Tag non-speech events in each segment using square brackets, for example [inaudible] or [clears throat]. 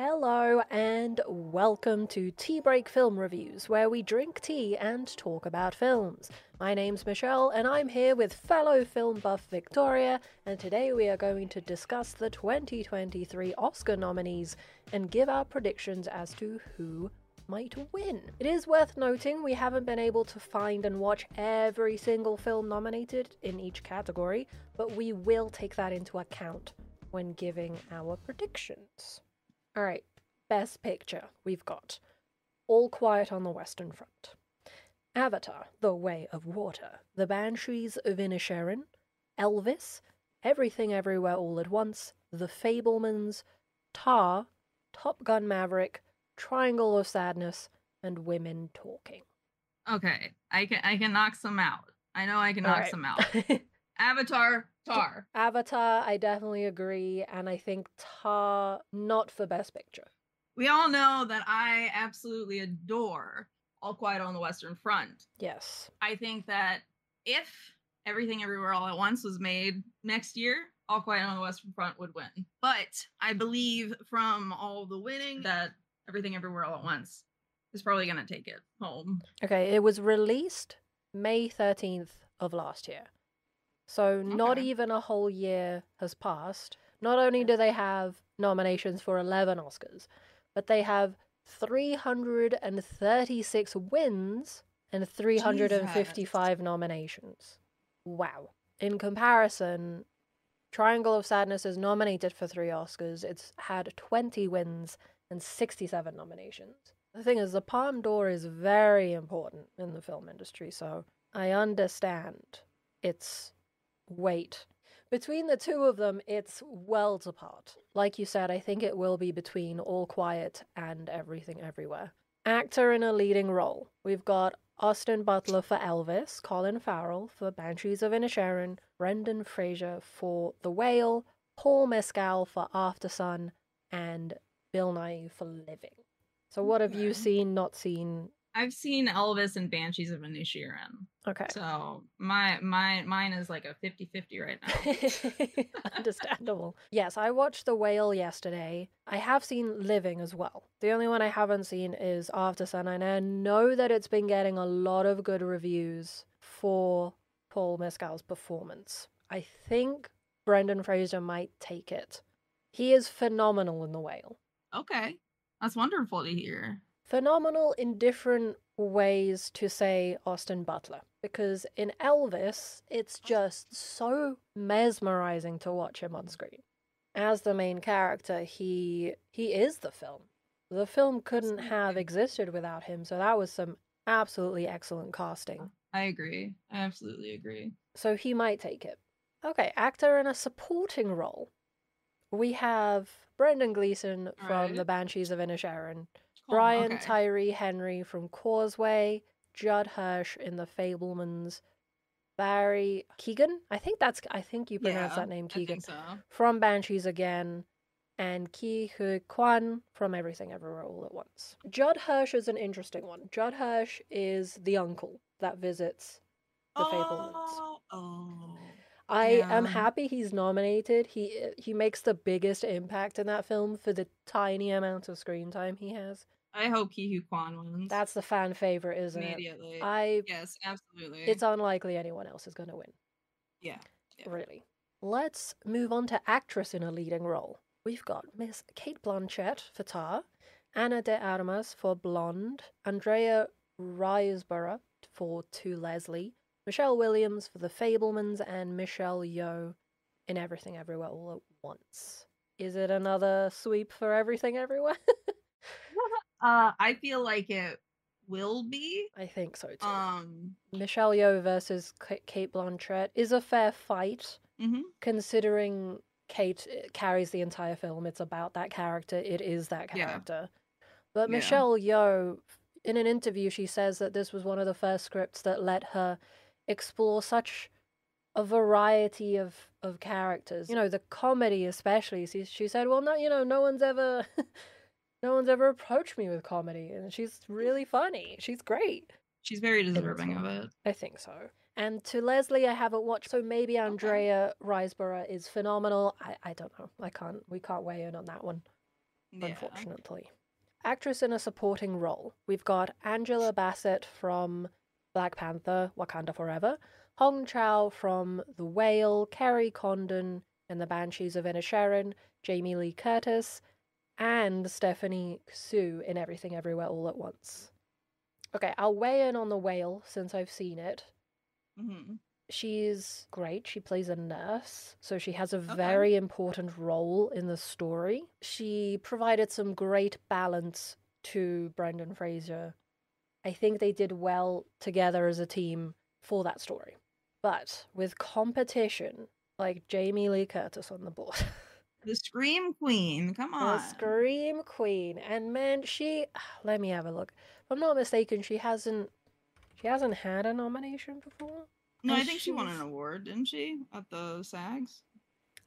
Hello and welcome to Tea Break Film Reviews, where we drink tea and talk about films. My name's Michelle, and I'm here with fellow film buff Victoria, and today we are going to discuss the 2023 Oscar nominees and give our predictions as to who might win. It is worth noting we haven't been able to find and watch every single film nominated in each category, but we will take that into account when giving our predictions. All right, best picture we've got All Quiet on the Western Front, Avatar: The Way of Water, The Banshees of Inisherin, Elvis, Everything Everywhere All at Once, The Fabelmans, Tar, Top Gun Maverick, Triangle of Sadness, and Women Talking. Okay, I can I can knock some out. I know I can knock right. some [laughs] out. Avatar, Tar. Avatar, I definitely agree, and I think Tar not for Best Picture. We all know that I absolutely adore All Quiet on the Western Front. Yes. I think that if Everything Everywhere All at Once was made next year, All Quiet on the Western Front would win. But I believe from all the winning that Everything Everywhere All at Once is probably going to take it home. Okay, it was released May 13th of last year. So not even a whole year has passed. Not only do they have nominations for 11 Oscars, but they have 336 wins and 355 nominations. Wow. In comparison, Triangle of Sadness is nominated for 3 Oscars. It's had 20 wins and 67 nominations. The thing is, the Palme d'Or is very important in the film industry, so I understand its weight. Between the two of them, it's worlds apart. Like you said, I think it will be between All Quiet and Everything Everywhere. Actor in a leading role. We've got Austin Butler for Elvis, Colin Farrell for Banshees of Inisherin, Brendan Fraser for The Whale, Paul Mescal for Aftersun, and Bill Nighy for Living. So, what have you seen, not seen? I've seen Elvis and Banshees of Inisherin. Okay. So my my mine is like a 50-50 right now. [laughs] Understandable. Yes, I watched The Whale yesterday. I have seen Living as well. The only one I haven't seen is Aftersun, and I know that it's been getting a lot of good reviews for Paul Mescal's performance. I think Brendan Fraser might take it. He is phenomenal in The Whale. okay. That's wonderful to hear. Phenomenal in different ways to say Austin Butler because in Elvis it's just so mesmerizing to watch him on screen. As the main character, he he is the film. The film couldn't have existed without him, so that was some absolutely excellent casting. I agree. I absolutely agree. So he might take it. Okay, actor in a supporting role. We have Brendan Gleeson from The Banshees of Inisherin, Brian okay. Tyree Henry from Causeway, Judd Hirsch in The Fabelmans, Barry Keegan. I think that's I think you pronounce Yeah, that name I Keegan think so. from Banshees again, and Ke Huy Quan from Everything Everywhere All at Once. Judd Hirsch is an interesting one. Judd Hirsch is the uncle that visits the Fabelmans. Oh, oh. I am happy he's nominated. He he makes the biggest impact in that film for the tiny amount of screen time he has. I hope Ke Quan wins. That's the fan favorite, isn't it? immediately. I yes, absolutely. it's unlikely anyone else is going to win. yeah. Yeah. Really. Let's move on to actress in a leading role. We've got Miss Cate Blanchett for Tar, Ana de Armas for Blonde, Andrea Riseborough for To Leslie, Michelle Williams for The Fabelmans, and Michelle Yeoh in Everything Everywhere All at Once. Is it another sweep for Everything Everywhere? [laughs] [laughs] Uh, I feel like it will be. I think so too. Um. Michelle Yeoh versus Cate Blanchett is a fair fight. mhm. considering Cate uh, carries the entire film, it's about that character. It is that Yeah. character. But Yeah. Michelle Yeoh, in an interview, she says that this was one of the first scripts that let her explore such a variety of of characters. You know, the comedy especially. She, she said, "Well, no, you know, no one's ever." [laughs] No one's ever approached me with comedy, and she's really funny. She's great. She's very this deserving of it. I think so. And to Leslie, I haven't watched, so maybe Andrea Riseborough is phenomenal. I, I don't know. I can't. We can't weigh in on that one. Yeah. unfortunately. Actress in a supporting role. We've got Angela Bassett from Black Panther, Wakanda Forever, Hong Chau from The Whale, Kerry Condon in The Banshees of Inisherin, Jamie Lee Curtis, and Stephanie Hsu in Everything Everywhere All at Once. Okay, I'll weigh in on The Whale since I've seen it. hmm She's great. She plays a nurse, so she has a Okay. very important role in the story. She provided some great balance to Brendan Fraser. I think they did well together as a team for that story. But with competition like Jamie Lee Curtis on the board, [laughs] The Scream Queen. Come on. the Scream Queen, and man, she [sighs] let me have a look. If I'm not mistaken, she hasn't she hasn't had a nomination before. No, I think she won an award, didn't she? At the SAGs?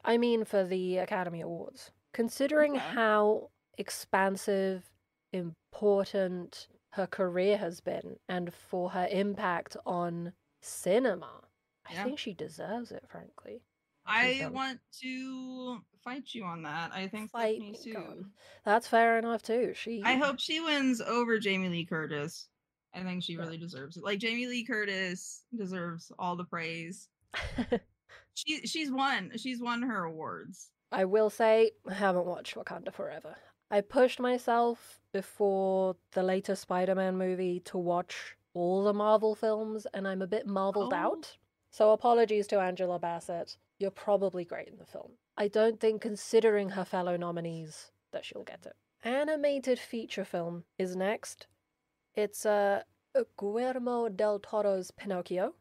I mean, for the Academy Awards. Considering Okay. how expansive, important her career has been, and for her impact on cinema, I Yeah. think she deserves it, frankly. I want to fight you on that. I think Fight Stephanie me, Hsu. go. That's fair enough, too. She. I hope she wins over Jamie Lee Curtis. I think she really deserves it. Like Jamie Lee Curtis deserves all the praise. [laughs] She she's won. She's won her awards. I will say, I haven't watched Wakanda Forever. I pushed myself before the latest Spider Man movie to watch all the Marvel films, and I'm a bit marveled Oh. out. So, apologies to Angela Bassett. You're probably great in the film. I don't think, considering her fellow nominees, that she'll get it. Animated feature film is next. It's uh, Guillermo del Toro's Pinocchio.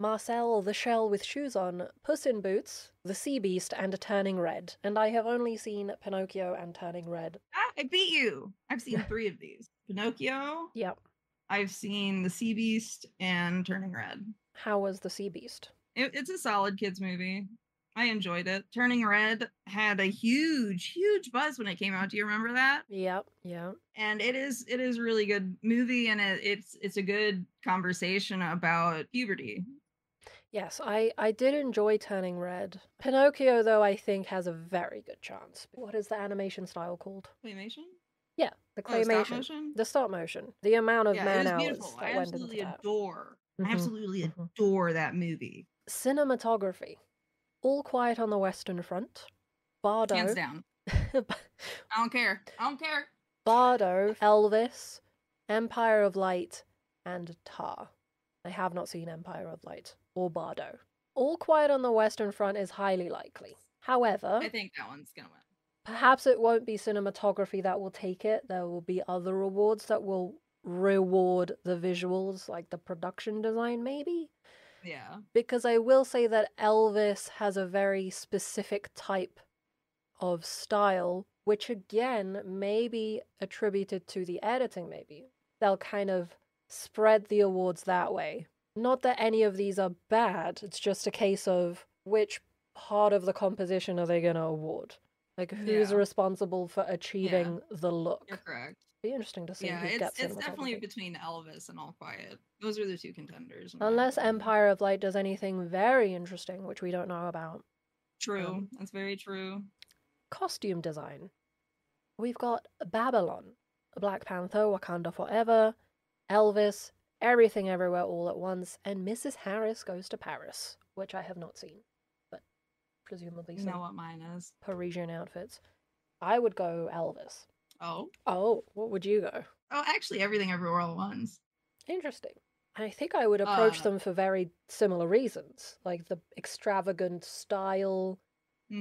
Marcel the Shell with Shoes On, Puss in Boots, The Sea Beast, and Turning Red. And I have only seen Pinocchio and Turning Red. Ah, I beat you. I've seen three of these. Pinocchio. [laughs] Yep. I've seen The Sea Beast and Turning Red. How was The Sea Beast? It, it's a solid kids movie. I enjoyed it. Turning Red had a huge, huge buzz when it came out. Do you remember that? Yep, yep. And it is it is a really good movie and it, it's it's a good conversation about puberty. Yes, I, I did enjoy Turning Red. Pinocchio, though, I think has a very good chance. What is the animation style called? Claymation? Yeah, the Oh, stop claymation. the stop motion. The amount of yeah, man hours beautiful. that I went into absolutely that. adore. Mhm, I absolutely mhm. adore that movie. Cinematography. All Quiet on the Western Front. Bardo. Hands down. [laughs] I don't care. I don't care. Bardo, Elvis, Empire of Light, and Tar. I have not seen Empire of Light or Bardo. All Quiet on the Western Front is highly likely. However, I think that one's gonna win. perhaps it won't be cinematography that will take it. There will be other awards that will reward the visuals, like the production design, maybe. Yeah. Because I will say that Elvis has a very specific type of style, which again may be attributed to the editing, maybe. They'll kind of spread the awards that way. Not that any of these are bad, it's just a case of which part of the composition are they going to award? Like, who's Yeah. responsible for achieving the look? You're correct. Be interesting to see Yeah, it's it's definitely between Elvis and All Quiet. Those are the two contenders. Unless. Empire of Light does anything very interesting, which we don't know about. True. um, That's very true. costume design. We've got Babylon, Black Panther, Wakanda Forever, Elvis, Everything Everywhere All at Once, and Mrs. Harris Goes to Paris, which I have not seen, but presumably You some know what mine is. Parisian outfits. I would go Elvis. Oh. Oh, what would you go? Oh, actually, everything everywhere all at once. Interesting. I think I would approach Uh, them for very similar reasons, like the extravagant style,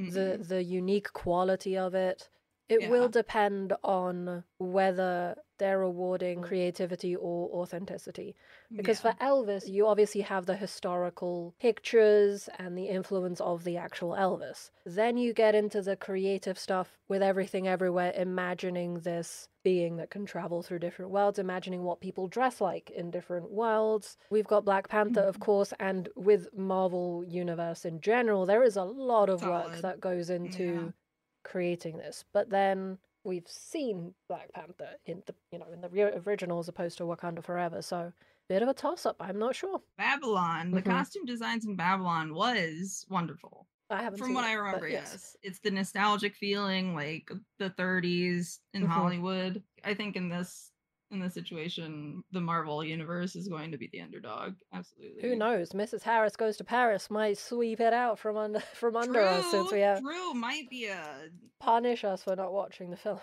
the Mhm. the unique quality of it. It will depend on whether they're awarding creativity or authenticity. Because Yeah. for Elvis, you obviously have the historical pictures and the influence of the actual Elvis. Then you get into the creative stuff with everything everywhere, imagining this being that can travel through different worlds, imagining what people dress like in different worlds. We've got Black Panther, of Mhm. course, and with Marvel Universe in general, there is a lot of work that goes into Yeah. Creating this. But then we've seen Black Panther in the you know in the original as opposed to Wakanda Forever, so bit of a toss up. I'm not sure. Babylon, the Mhm. costume designs in Babylon was wonderful. I haven't From what it, I remember, yes. It's the nostalgic feeling, like the 30s in Mhm. Hollywood. I think in this in this situation, the Marvel universe is going to be the underdog. Absolutely. Who knows? Mrs. Harris goes to Paris might sweep it out from under [laughs] from under us since we have True might be a punish us for not watching the film.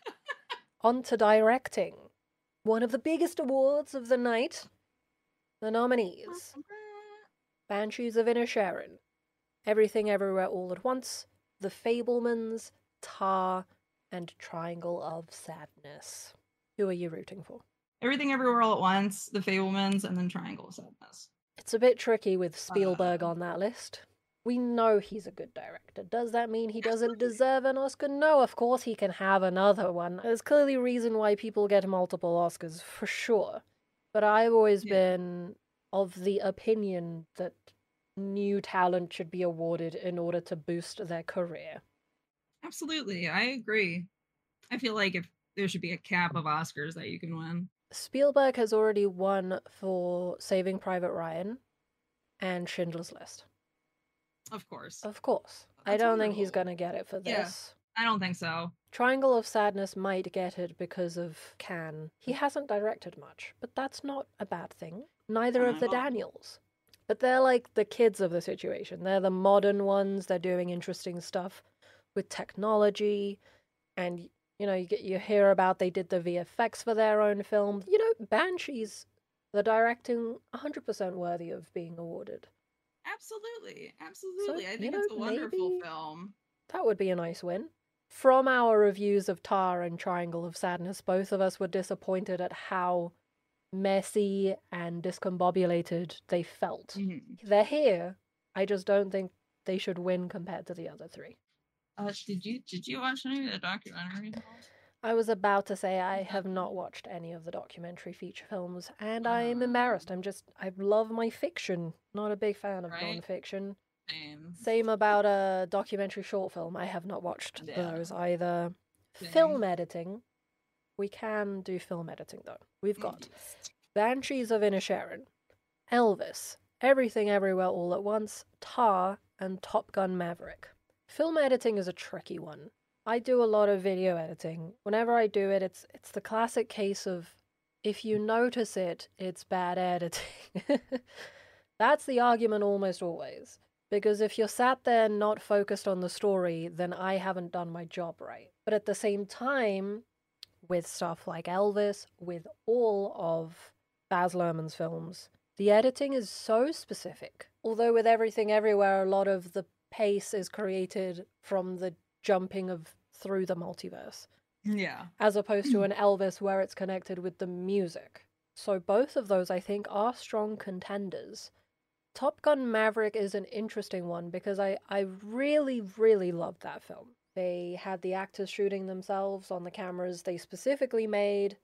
[laughs] On to directing. One of the biggest awards of the night. The nominees. Banshees of Inisherin, Everything Everywhere All at Once, The Fabelmans, Tar, and Triangle of Sadness. Who are you rooting for? Everything Everywhere All at Once, The Fabelmans, and then Triangle of Sadness. It's a bit tricky with Spielberg Uh. on that list. We know he's a good director. Does that mean he doesn't deserve an Oscar? No, of course he can have another one. There's clearly a reason why people get multiple Oscars, for sure. But I've always Yeah. been of the opinion that new talent should be awarded in order to boost their career. Absolutely, I agree. I feel like if there should be a cap of Oscars that you can win. Spielberg has already won for Saving Private Ryan and Schindler's List. Of course. Of course. I don't think he's going to get it for Yeah. this. I don't think so. Triangle of Sadness might get it because of Cannes. He hasn't directed much, but that's not a bad thing. Neither of the. Uh-huh. Daniels. But they're like the kids of the situation. They're the modern ones. They're doing interesting stuff with technology. And, you know, you, get, you hear about they did the VFX for their own film. You know, Banshees, the directing 100% worthy of being awarded. Absolutely. Absolutely. I you think know, it's a wonderful film. That would be a nice win. From our reviews of Tar and Triangle of Sadness, both of us were disappointed at how messy and discombobulated they felt. Mhm. They're here. I just don't think they should win compared to the other three. Uh, did you did you watch any of the documentaries? I was about to say I have not watched any of the documentary feature films, and I'm Ah. embarrassed. I'm just, I love my fiction, not a big fan of Right. non fiction. Same. Same about a documentary short film. I have not watched Yeah. those either. Same. Film editing. We can do film editing though. We've got. Banshees of Inisherin, Elvis, Everything Everywhere All at Once, Tar, and Top Gun Maverick. Film editing is a tricky one. I do a lot of video editing. Whenever I do it, it's it's the classic case of if you notice it, it's bad [laughs] editing. That's the argument almost always. Because if you're sat there not focused on the story, then I haven't done my job right. But at the same time, with stuff like Elvis, with all of Baz Luhrmann's films, the editing is so specific. Although with Everything Everywhere, a lot of the pace is created from the jumping of through the multiverse, Yeah. as opposed to [clears throat] an Elvis where it's connected with the music. So both of those, I think, are strong contenders. Top Gun Maverick is an interesting one because I, I really, really loved that film. They had the actors shooting themselves on the cameras they specifically made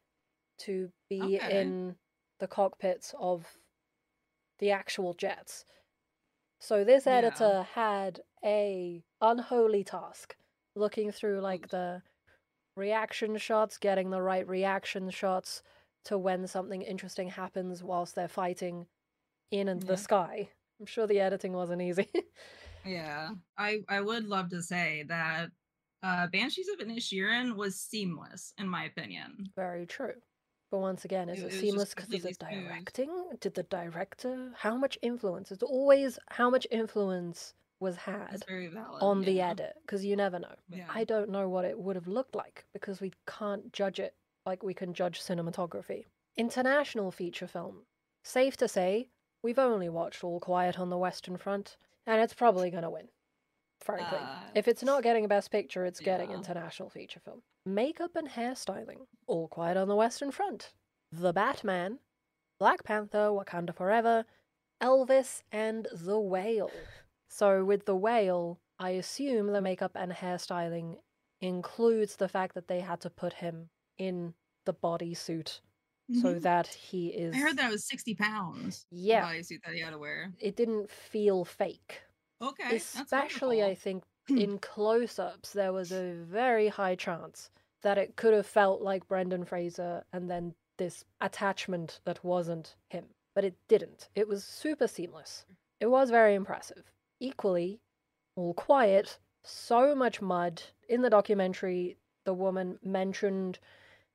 to be Okay. in the cockpits of the actual jets. So this Yeah. editor had a unholy task looking through like the reaction shots, getting the right reaction shots to when something interesting happens whilst they're fighting in Yeah. the sky. I'm sure the editing wasn't easy. [laughs] Yeah. I I would love to say that uh Banshees of Inisherin was seamless in my opinion. Very true. But once again, is It- it, it seamless because of the completely smooth. directing? Did the director? How much influence? It's always how much influence was had valid. on the edit because you never know. Yeah. I don't know what it would have looked like because we can't judge it like we can judge cinematography. International feature film. Safe to say, we've only watched All Quiet on the Western Front, and it's probably going to win. Frankly, Uh, if it's not getting a Best Picture, it's getting international feature film. Makeup and hairstyling. All Quiet on the Western Front. The Batman. Black Panther, Wakanda Forever, Elvis, and The Whale. So, with The Whale, I assume the makeup and hairstyling includes the fact that they had to put him in the bodysuit so Mhm. that he is. I heard that it was 60 pounds. the Yeah. that he had to wear. It didn't feel fake. Okay. Especially, I think, [clears throat] mm. in close ups, there was a very high chance that it could have felt like Brendan Fraser and then this attachment that wasn't him. But it didn't. It was super seamless. It was very impressive. Equally, All Quiet, so much mud. In the documentary, the woman mentioned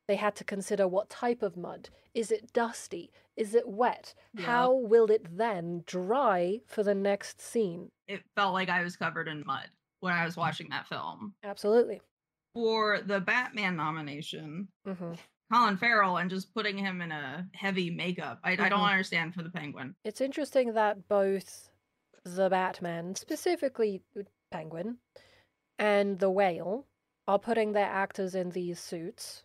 they had to consider what type of mud. Is it dusty? Is it wet? Yeah. How will it then dry for the next scene? It felt like I was covered in mud when I was watching that film. Absolutely. For the Batman nomination, hmm Colin Farrell and just putting him in a heavy makeup. I, I don't Mhm. understand for the Penguin. It's interesting that both the Batman, specifically Penguin, and the Whale are putting their actors in these suits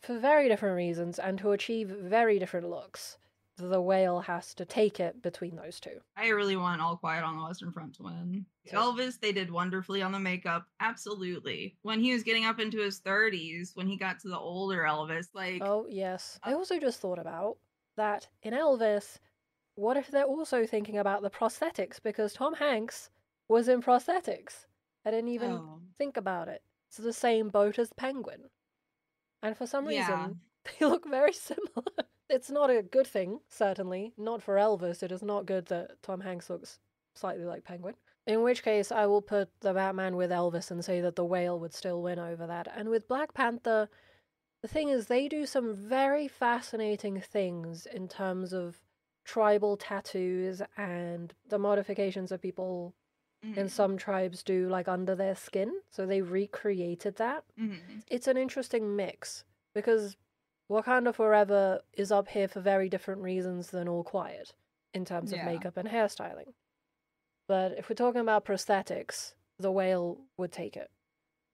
for very different reasons and to achieve very different looks. The Whale has to take it between those two. I really want All Quiet on the Western Front to win. Yeah. Elvis, they did wonderfully on the makeup. Absolutely. When he was getting up into his 30s, when he got to the older Elvis, like, Oh, yes. Uh I also just thought about that in Elvis, what if they're also thinking about the prosthetics? Because Tom Hanks was in prosthetics. I didn't even oh, think about it. It's the same boat as Penguin. And for some reason, Yeah. [laughs] they look very similar. it's not a good thing, certainly. Not for Elvis. It is not good that Tom Hanks looks slightly like Penguin. In which case, I will put the Batman with Elvis and say that the whale would still win over that. And with Black Panther, the thing is, they do some very fascinating things in terms of tribal tattoos and the modifications of people in mhm, some tribes do like under their skin. So they recreated that. mhm. It's an interesting mix because Wakanda Forever is up here for very different reasons than All Quiet in terms of Yeah. makeup and hairstyling. But if we're talking about prosthetics, the whale would take it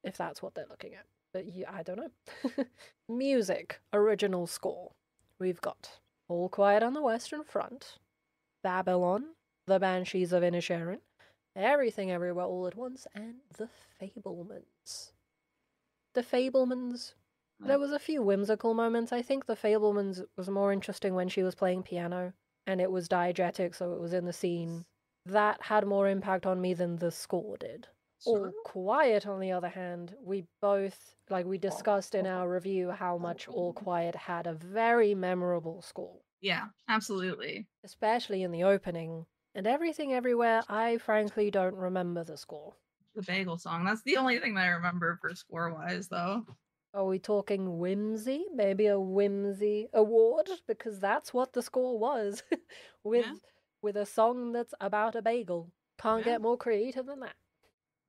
if that's what they're looking at. But you, I don't know. [laughs] Music, original score. We've got All Quiet on the Western Front, Babylon, The Banshees of Inisherin, Everything Everywhere All at Once, and The Fabelmans. The Fabelmans. Hmm. There was a few whimsical moments. I think The Fabelmans was more interesting when she was playing piano and it was diegetic, so it was in the scene. That had more impact on me than the score did. All Sure. Quiet, on the other hand, we both, like we discussed in our review, how much All Quiet had a very memorable score, Yeah, absolutely. especially in the opening. And Everything Everywhere, I frankly don't remember the score. The bagel song. That's the only thing that I remember for score wise, though. Are we talking whimsy? Maybe a whimsy award? Because that's what the score was. [laughs] with Yeah. with a song that's about a bagel. Can't Yeah. get more creative than that.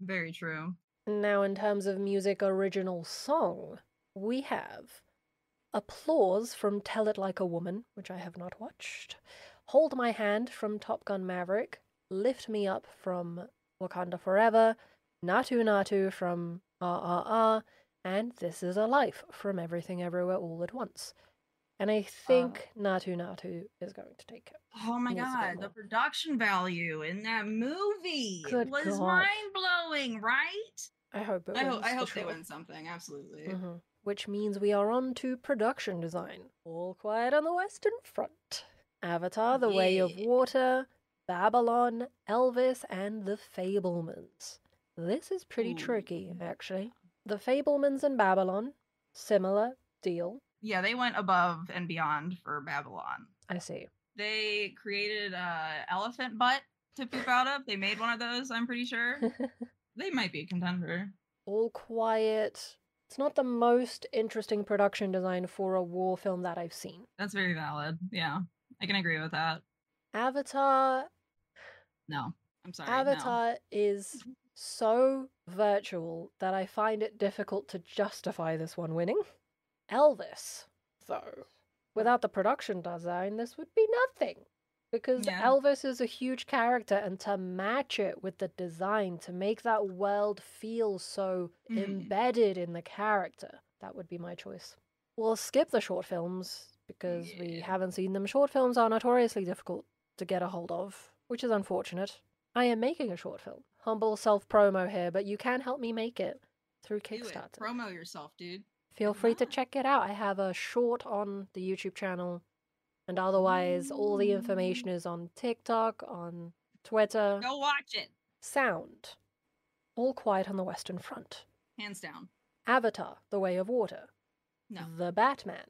Very true. Now, in terms of music original song, we have Applause from Tell It Like a Woman, which I have not watched, Hold My Hand from Top Gun Maverick, Lift Me Up from Wakanda Forever, Naatu Naatu from RRR, and This Is a Life from Everything Everywhere All at Once. And I think Naatu Naatu is going to take it. Oh my god, the production value in that movie Good was God. mind blowing, right? I hope it I hope I hope they win something. Absolutely. Mhm. Which means we are on to production design. All quiet on the Western Front. Avatar, The Way of Water, Babylon, Elvis, and The Fabelmans. This is pretty Ooh. tricky, actually. The Fabelmans and Babylon, similar deal. Yeah, they went above and beyond for Babylon. I see. They created a elephant butt to poop out of. They made one of those. I'm pretty sure [laughs] they might be a contender. All quiet. It's not the most interesting production design for a war film that I've seen. That's very valid. Yeah, I can agree with that. Avatar No, I'm sorry. no. Avatar is [laughs] so virtual that I find it difficult to justify this one winning. Elvis, though, without the production design, this would be nothing. Because Yeah. Elvis is a huge character, and to match it with the design, to make that world feel so Mhm. embedded in the character, that would be my choice. We'll skip the short films because we haven't seen them. Short films are notoriously difficult to get a hold of, which is unfortunate. I am making a short film. Humble self promo here, but you can help me make it through Do it. Kickstarter. Promo yourself, dude. Feel free to check it out. I have a short on the YouTube channel, and otherwise, all the mm. information is on TikTok, on Twitter. Go watch it. Sound. All Quiet on the Western Front. Hands down. Avatar, The Way of Water. No. The Batman.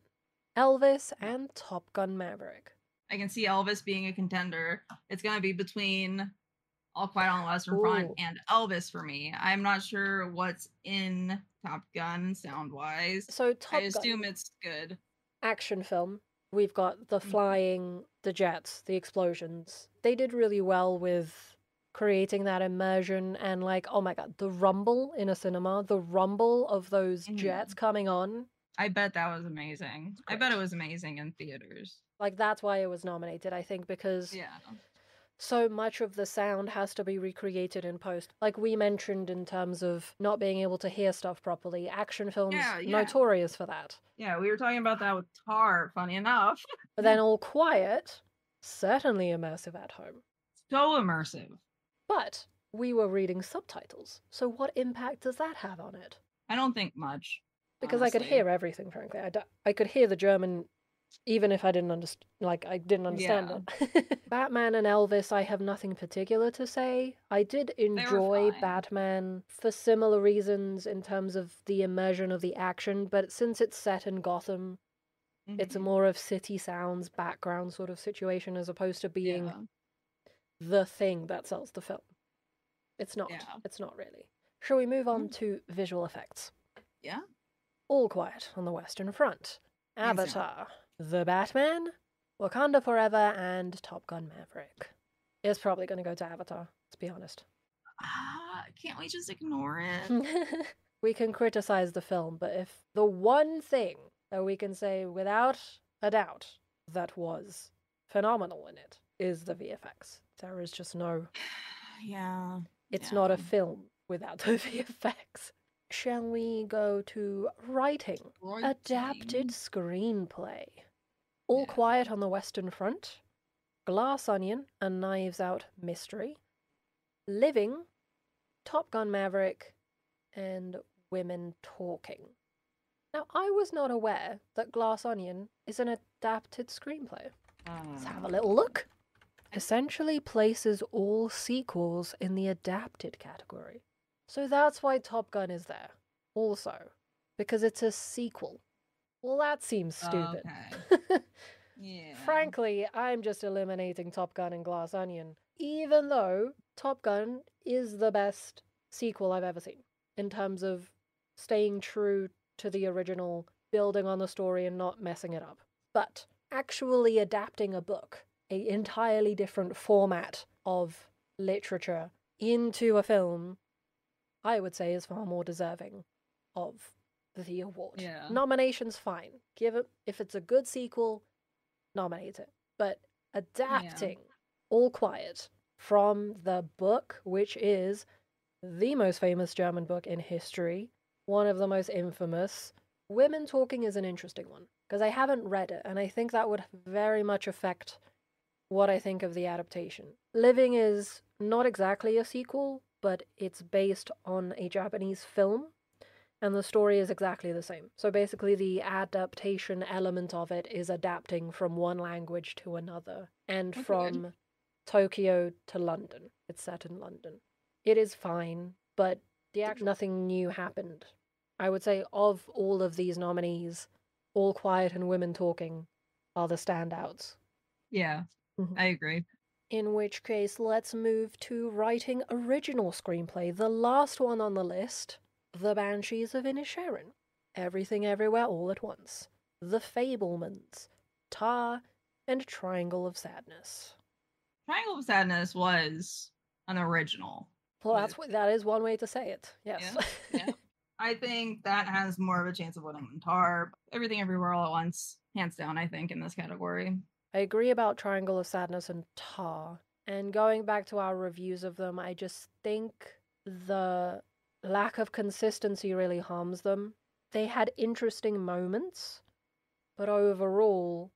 Elvis and Top Gun Maverick. I can see Elvis being a contender. It's gonna be between All Quiet on the Western Front and Elvis for me. I'm not sure what's in Top Gun sound wise. So Top I Gun, assume it's good. action film. We've got the Mhm. flying, the jets, the explosions. They did really well with creating that immersion and like, oh my god, the rumble in a cinema, the rumble of those jets coming on. I bet that was amazing. I bet it was amazing in theaters. Like that's why it was nominated, I think, because Yeah. so much of the sound has to be recreated in post. Like we mentioned in terms of not being able to hear stuff properly. Action films Yeah, yeah. notorious for that. Yeah, we were talking about that with Tar, funny enough. But then all quiet, certainly immersive at home. So immersive. But we were reading subtitles. So what impact does that have on it? I don't think much. Because I could hear everything, frankly. I, d- I could hear the German even if I didn't understand, like, I didn't understand it. [laughs] Batman and Elvis, I have nothing particular to say. I did enjoy. Batman for similar reasons in terms of the immersion of the action, but since it's set in Gotham, it's a more of city sounds background sort of situation as opposed to being Yeah. the thing that sells the film. It's not. Yeah. It's not really. Shall we move on Mm. to visual effects? Yeah. All quiet on the Western Front. Avatar, The Batman, Wakanda Forever, and Top Gun Maverick. It's probably going to go to Avatar, let's be honest. Ah, can't we just ignore it? [laughs] we can criticize the film, but if the one thing that we can say without a doubt that was phenomenal in it is the VFX. There is just no [sighs] yeah. It's not a film without the [laughs] VFX. Shall we go to writing? Adapted screenplay. All Yeah. Quiet on the Western Front, Glass Onion, A Knives Out Mystery, Living, Top Gun Maverick, and Women Talking. Now, I was not aware that Glass Onion is an adapted screenplay. Let's have a Uh, little look. Essentially places all sequels in the adapted category. So that's why Top Gun is there. Also, because it's a sequel. Well, that seems stupid. [laughs] Yeah. Frankly, I'm just eliminating Top Gun and Glass Onion, even though Top Gun is the best sequel I've ever seen in terms of staying true to the original, building on the story, and not messing it up. But actually adapting a book, a entirely different format of literature, into a film, I would say is far more deserving of the award. Yeah. Nomination's fine. Give it if it's a good sequel, nominate it. But adapting All Quiet from the book, which is the most famous German book in history, one of the most infamous. Women Talking is an interesting one because I haven't read it, and I think that would very much affect what I think of the adaptation. Living is not exactly a sequel, but it's based on a Japanese film, and the story is exactly the same. So basically, the adaptation element of it is adapting from one language to another and from Tokyo to London. It's set in London. It is fine, but the act- nothing new happened. I would say of all of these nominees, All Quiet and Women Talking are the standouts. Yeah. Mhm. I agree. In which case, let's move to writing original screenplay, the last one on the list The Banshees of Inisherin, Everything Everywhere All at Once, The Fabelmans, Tar, and Triangle of Sadness. Triangle of Sadness was an original. Well, that's what, that is one way to say it. Yes. yeah. [laughs] I think that has more of a chance of winning than Tar. Everything Everywhere All at Once, hands down, I think, in this category. I agree about Triangle of Sadness and Tar. And going back to our reviews of them, I just think the lack of consistency really harms them. They had interesting moments, but overall,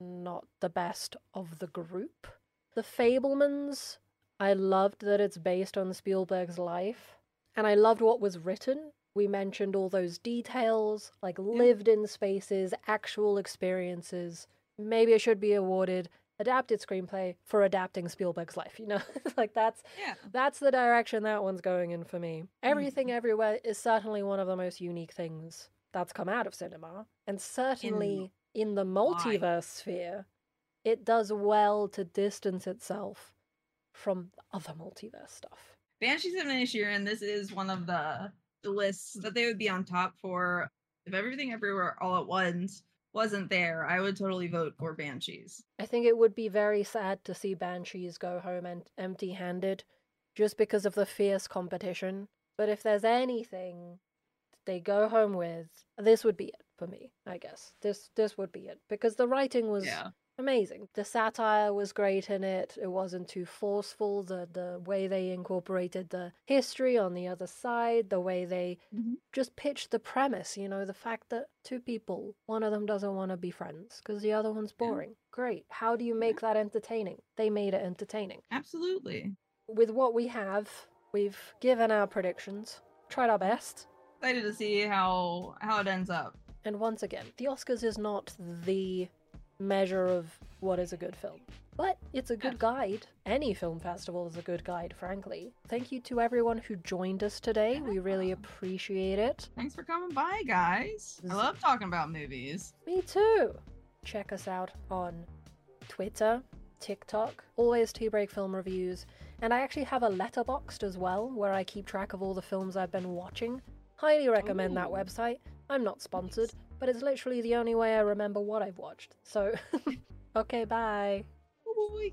not the best of the group. The Fabelmans, I loved that it's based on Spielberg's life, and I loved what was written. We mentioned all those details, like lived in spaces, actual experiences. Maybe it should be awarded adapted screenplay for adapting Spielberg's life, you know? [laughs] like that's Yeah. that's the direction that one's going in for me. Everything mm-hmm. Everywhere is certainly one of the most unique things that's come out of cinema. And certainly in, the multiverse sphere, it does well to distance itself from other multiverse stuff. Banshees of Inisherin, this is one of the, the lists that they would be on top for. If everything everywhere all at once wasn't there, I would totally vote for Banshees. I think it would be very sad to see Banshees go home and empty handed just because of the fierce competition. But if there's anything they go home with, this would be it for me, I guess. This this would be it. Because the writing was Yeah. Amazing. The satire was great in it. It wasn't too forceful. The the way they incorporated the history on the other side, the way they Mhm. just pitched the premise, you know, the fact that two people, one of them doesn't want to be friends because the other one's Yeah. boring. Great. How do you make that entertaining? They made it entertaining. Absolutely. With what we have, we've given our predictions, tried our best. Excited to see how how it ends up. And once again, the Oscars is not the measure of what is a good film. But it's a good guide. Any film festival is a good guide, frankly. Thank you to everyone who joined us today. We really appreciate it. Thanks for coming by, guys. I love talking about movies. Me too. Check us out on Twitter, TikTok, always Tea Break Film Reviews, and I actually have a letterboxd as well where I keep track of all the films I've been watching. Highly recommend that website. I'm not sponsored, but it's literally the only way I remember what I've watched. So, [laughs] okay, bye. Ooh,